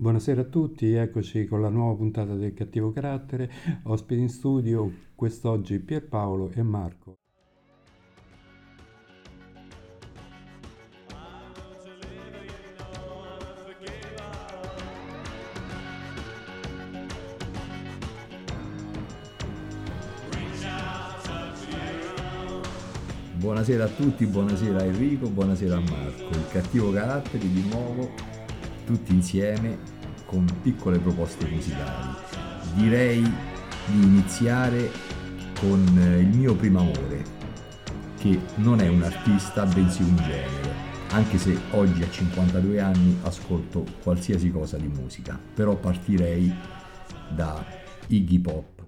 Buonasera a tutti, eccoci con la nuova puntata del Cattivo Carattere, ospiti in studio quest'oggi Pierpaolo e Marco. Buonasera a tutti, buonasera a Enrico, buonasera a Marco. Il cattivo carattere di nuovo, tutti insieme con piccole proposte musicali. Direi di iniziare con eh, il mio primo amore, che non è un artista bensì un genere, anche se oggi a 52 anni ascolto qualsiasi cosa di musica, però partirei da Iggy Pop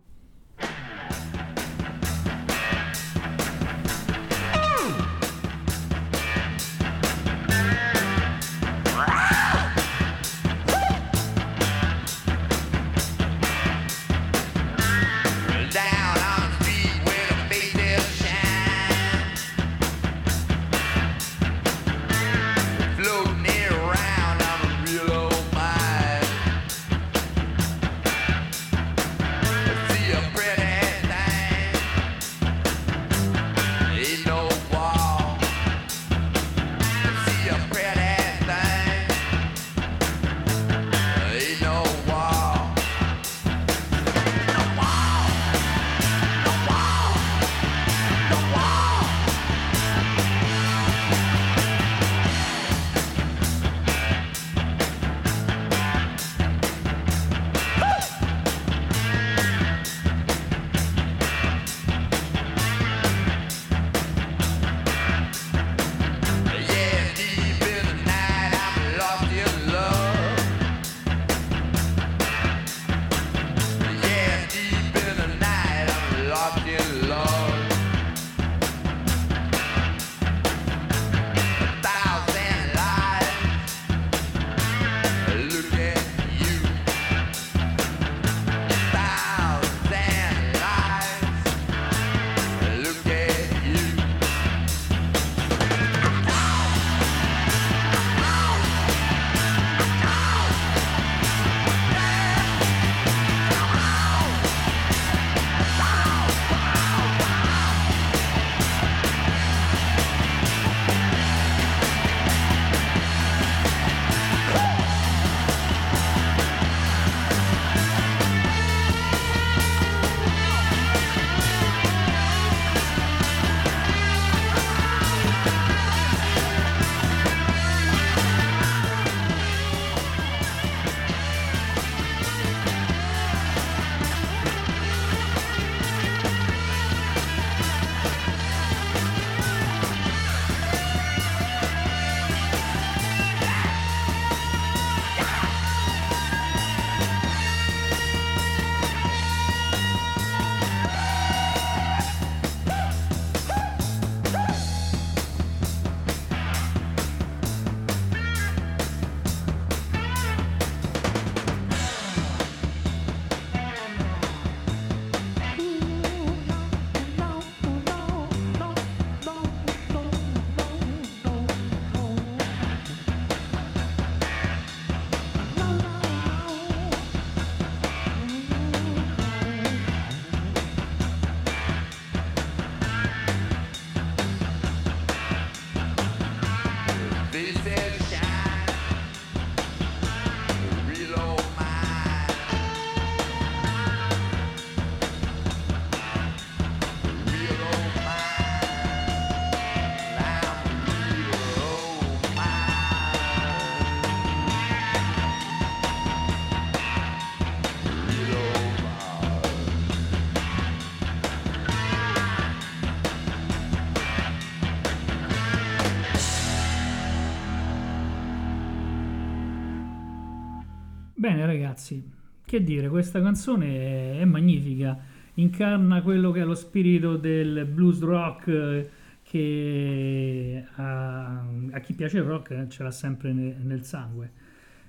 Bene ragazzi, che dire, questa canzone è, è magnifica, incarna quello che è lo spirito del blues rock eh, che a, a chi piace il rock eh, ce l'ha sempre nel, nel sangue.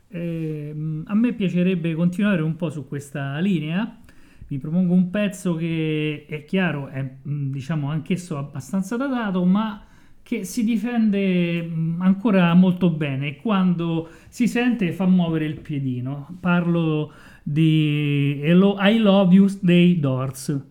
E, mm, a me piacerebbe continuare un po' su questa linea. Vi propongo un pezzo che è chiaro, è mm, diciamo anch'esso abbastanza datato, ma che si difende mm, ancora molto bene quando si sente fa muovere il piedino. Parlo di I Love You dei Doors.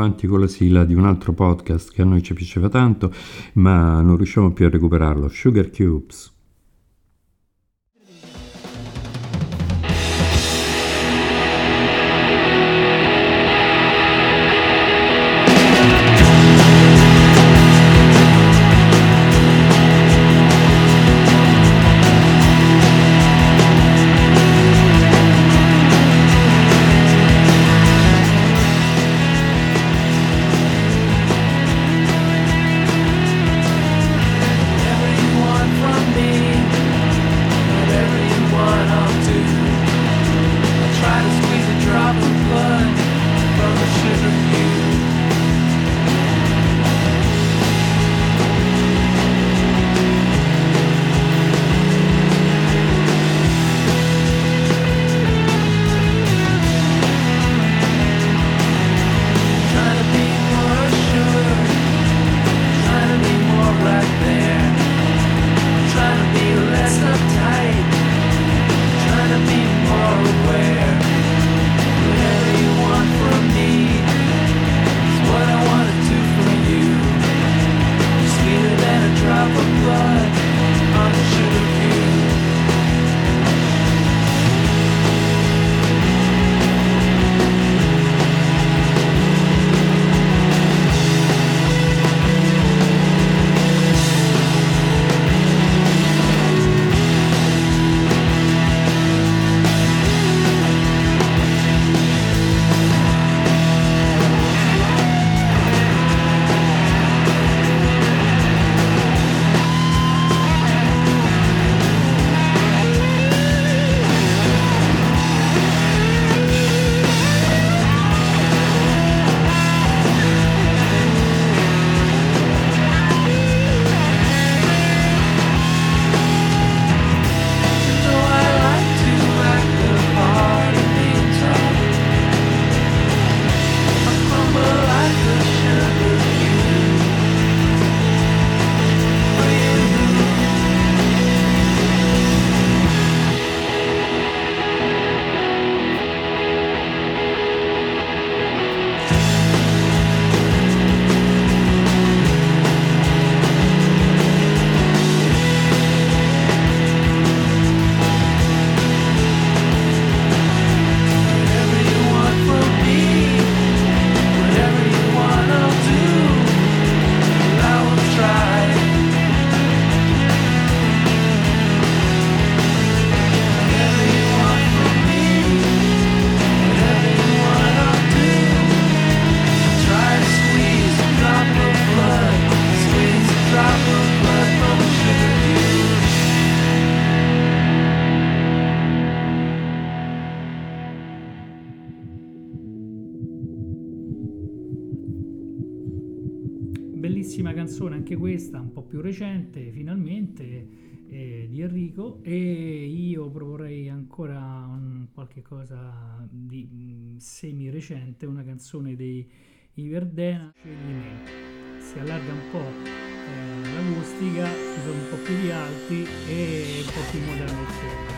avanti con la sigla di un altro podcast che a noi ci piaceva tanto, ma non riusciamo più a recuperarlo, Sugar Cubes. Po' più recente, finalmente, eh, di Enrico e io proporrei ancora un, qualche cosa di mm, semi recente, una canzone dei Verdena, Si allarga un po' eh, l'acustica, ci sono un po' più di alti e un po' più moderno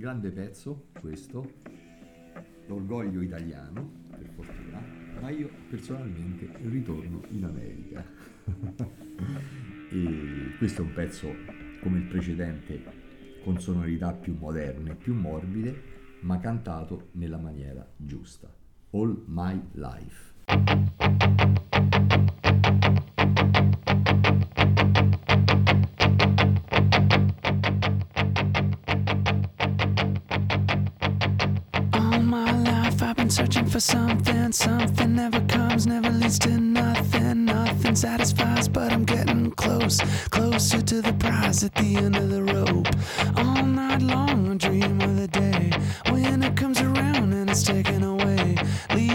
grande pezzo questo, l'orgoglio italiano, per fortuna, ma io personalmente ritorno in America. e questo è un pezzo come il precedente con sonorità più moderne, più morbide, ma cantato nella maniera giusta. All My Life. For something, something never comes, never leads to nothing. Nothing satisfies, but I'm getting close, closer to the prize at the end of the rope. All night long, I dream of the day when it comes around and it's taken away. Leaves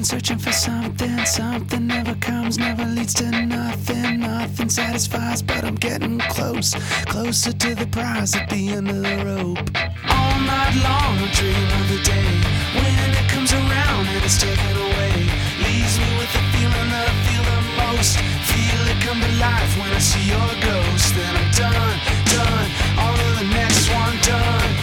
been searching for something. Something never comes, never leads to nothing. Nothing satisfies, but I'm getting close. Closer to the prize at the end of the rope. All night long, I dream of the day when it comes around and it's taken away. Leaves me with the feeling that I feel the most. Feel it come to life when I see your ghost. Then I'm done, done. all of the next one, done, done.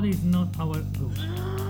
Mod is not our goal.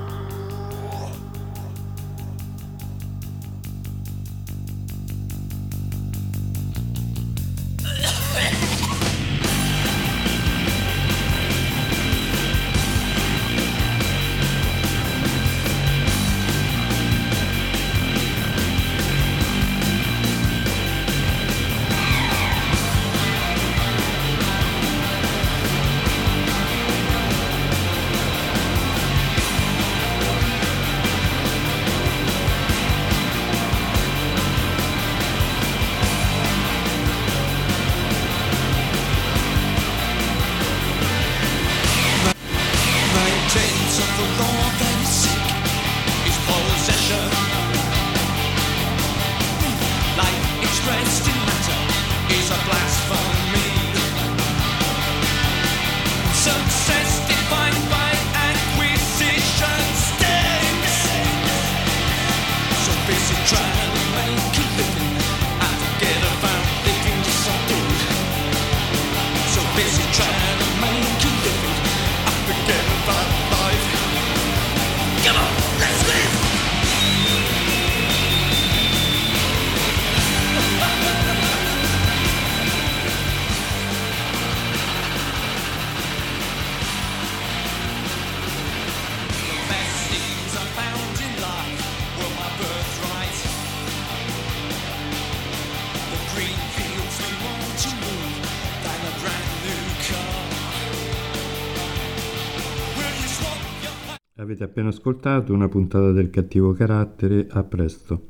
Appena ascoltato una puntata del cattivo carattere, a presto.